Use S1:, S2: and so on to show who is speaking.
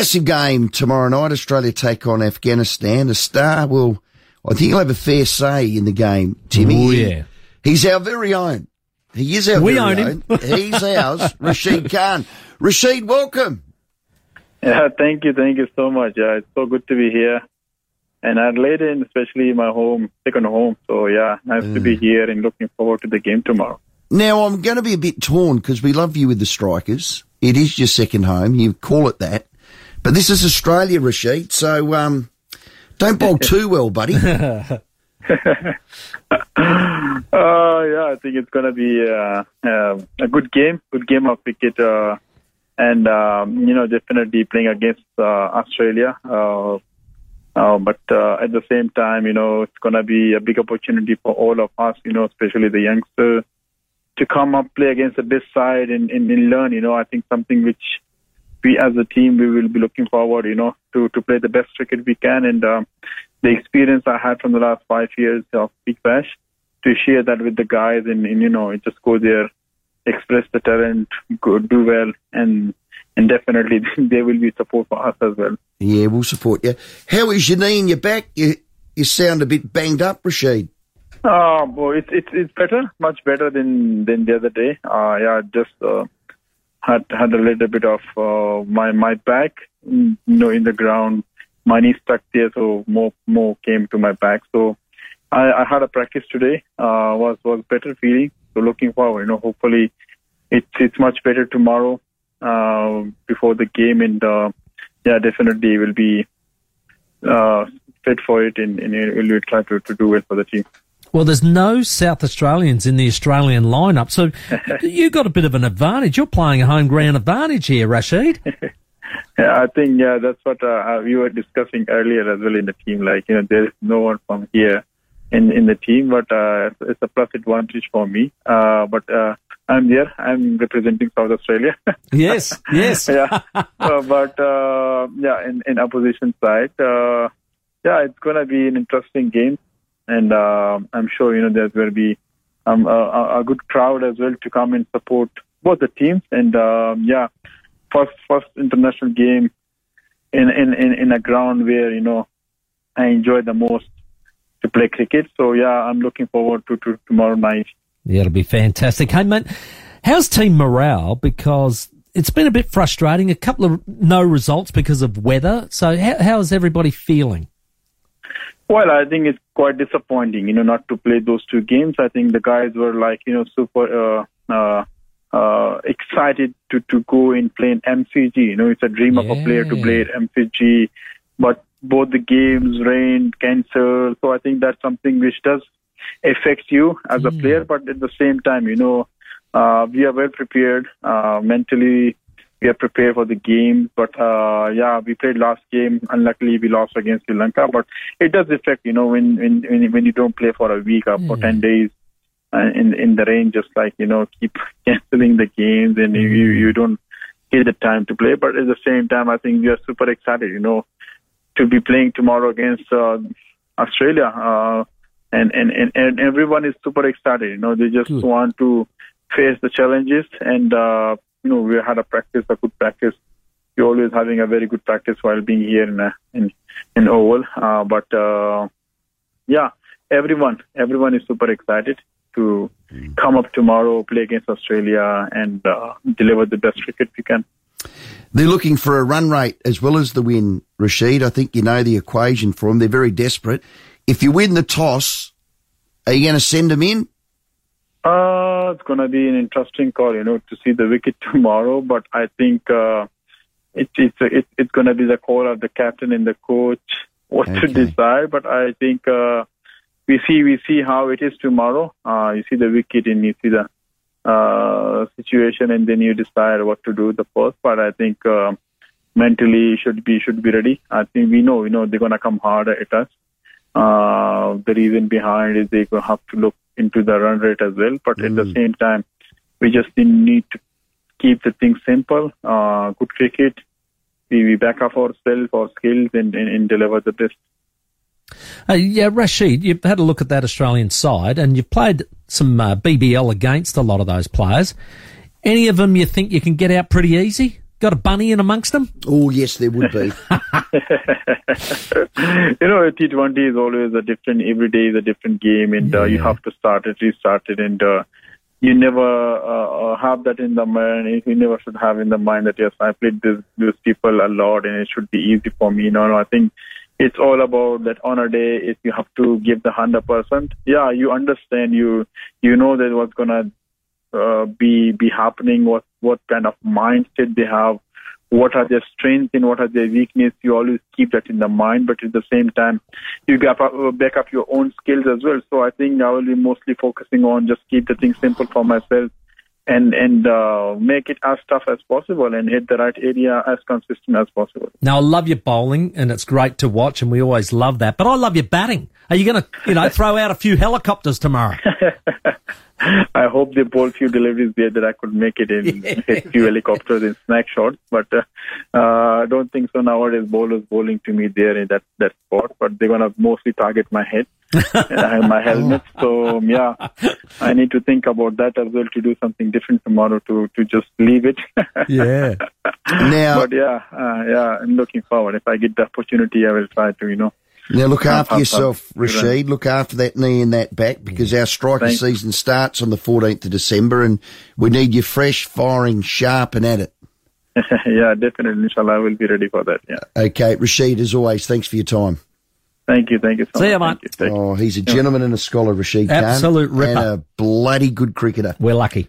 S1: Massive game tomorrow night. Australia take on Afghanistan. A star will, I think he'll have a fair say in the game, Timmy.
S2: Oh, yeah.
S1: He's our very own. He is our
S2: We
S1: very
S2: own him.
S1: own. He's ours. Rashid Khan. Rashid, welcome.
S3: Yeah, thank you, thank you so much. Yeah, it's so good to be here. And Adelaide, and especially my home, second home. So yeah, nice to be mm. here and looking forward to the game tomorrow.
S1: Now, I'm going to be a bit torn because we love you with the Strikers. It is your second home. You call it that. But this is Australia, Rashid. So um, don't bowl too well, buddy.
S3: Uh, yeah, I think it's going to be uh, uh, a good game, good game of cricket, uh, and um, you know definitely playing against uh, Australia. Uh, uh, but uh, at the same time, you know it's going to be a big opportunity for all of us, you know, especially the youngsters, to come up play against the best side and, and, and learn. You know, I think something which we as a team we will be looking forward, you know, to to play the best cricket we can and. Um, the experience I had from the last five years of Big Bash to share that with the guys and, and you know just go there, express the talent, go do well, and and definitely there will be support for us as well.
S1: yeah, we'll support you. How is your knee and your back? You, you sound a bit banged up, Rashid.
S3: Oh, boy, it's it's it's better, much better than than the other day. Uh, yeah, just uh, had had a little bit of uh, my my back, mm, you know, in the ground. My knee stuck there, so more more came to my back. So I, I had a practice today. Uh, was was better feeling. So looking forward, you know, hopefully it's it's much better tomorrow uh, before the game, and uh, yeah, definitely will be uh, fit for it, and, and will try to, to do well for the team.
S2: Well, there's no South Australians in the Australian lineup, so you've got a bit of an advantage. You're playing a home ground advantage here, Rashid.
S3: Yeah, I think yeah, that's what uh, we were discussing earlier as well in the team. Like you know, there is no one from here in in the team, but uh, it's, a plus advantage for me. Uh, but uh, I'm here. I'm representing South Australia.
S2: Yes, yes.
S3: yeah, uh, but uh, yeah, in in opposition side, uh, yeah, it's gonna be an interesting game, and uh, I'm sure you know there's going to be um, a, a- good crowd as well to come and support both the teams, and um, yeah, first first international game in in in, in a ground where you know I enjoy the most to play cricket. So yeah, I'm looking forward to, to tomorrow night.
S2: Yeah, it'll be fantastic. Hey, mate, how's team morale? Because it's been a bit frustrating. A couple of no results because of weather. So, how, how is everybody feeling?
S3: Well, I think it's quite disappointing, you know, not to play those two games. I think the guys were like, you know, super uh, uh, uh, excited to, to go and play in MCG. You know, it's a dream of a player to play at MCG, but both the games rained, cancelled. So I think that's something which does affect you as a player, but at the same time, you know, uh, we are well prepared uh, mentally. We are prepared for the game, but uh, yeah, we played last game. Unluckily, we lost against Sri Lanka, but it does affect, you know, when when when, you don't play for a week or for ten days uh, in in the rain, just like you know, keep canceling the games and you you you don't get the time to play. But at the same time, I think we are super excited, you know, to be playing tomorrow against uh, Australia. Uh, and, and, and, and everyone is super excited. You know, they just
S2: Good.
S3: want to face the challenges. And, uh, you know, we had a practice, a good practice. We're always having a very good practice while being here in, uh, in, in Oval. Uh, but, uh, yeah, everyone, everyone is super excited to come up tomorrow, play against Australia and, uh, deliver the best cricket we can.
S1: They're looking for a run rate as well as the win, Rashid. I think you know the equation for them. They're very desperate. If you win the toss, are you going to send them in?
S3: Uh, it's going to be an interesting call, you know, to see the wicket tomorrow. But I think uh, it, it's it, it's going to be the call of the captain and the coach what to decide. But I think uh, we see we see how it is tomorrow. Uh, you see the wicket and you see the uh, situation, and then you decide what to do the first. But I think uh, mentally should be should be ready. I think we know you know they're going to come harder at us. Uh, the reason behind is they have to look into the run rate as well. But at the same time, we just need to keep the thing simple. Uh, good cricket. We, we back up ourselves, our skills, and, and, and deliver the best.
S2: Uh, yeah, Rashid, you've had a look at that Australian side and you've played some uh, BBL against a lot of those players. Any of them you think you can get out pretty easy? Got a bunny in amongst them?
S1: Oh, yes, there would be.
S3: you know, a T20 is always a different, every day is a different game, and uh, you have to start it, restart it, and uh, you never uh, uh, have that in the mind. You never should have in the mind that yes, I played this these people a lot, and it should be easy for me. No, no, I think it's all about that on a day. If you have to give the hundred percent, yeah, you understand. You you know that what's gonna uh, be be happening. What what kind of mindset they have what are their strengths and what are their weaknesses. You always keep that in the mind, but at the same time, you gap up, uh, back up your own skills as well. So I think I will be mostly focusing on just keep the thing simple for myself and and uh, make it as tough as possible and hit the right area as consistent as possible.
S2: Now, I love your bowling, and it's great to watch, and we always love that. But I love your batting. Are you going to, you know, throw out a few helicopters tomorrow?
S3: I hope they bowl few deliveries there that I could make it in hit few helicopters in snack shots, but uh, uh, I don't think so nowadays. Bowlers bowling to me there in that that spot, but they're gonna mostly target my head and I have my helmet. So um, yeah, I need to think about that as well to do something different tomorrow to to just leave it.
S2: yeah.
S1: Now,
S3: but yeah, uh, yeah, I'm looking forward. If I get the opportunity, I will try to you know.
S1: Now look after
S3: have
S1: yourself,
S3: some-
S1: Rashid. Look after that knee and that back because our striker
S3: Thanks.
S1: season starts on the 14th of December and we need you fresh, firing, sharp and at it.
S3: yeah, definitely. Inshallah, we'll be ready for that. Yeah.
S1: Okay, Rashid, as always, thanks for your time.
S3: Thank you. Thank you so
S2: See ya,
S3: much.
S2: mate.
S3: Thank you. Thank you.
S1: Oh, he's a gentleman and a scholar, Rashid Khan.
S2: Absolute ripper.
S1: And a bloody good cricketer.
S2: We're lucky.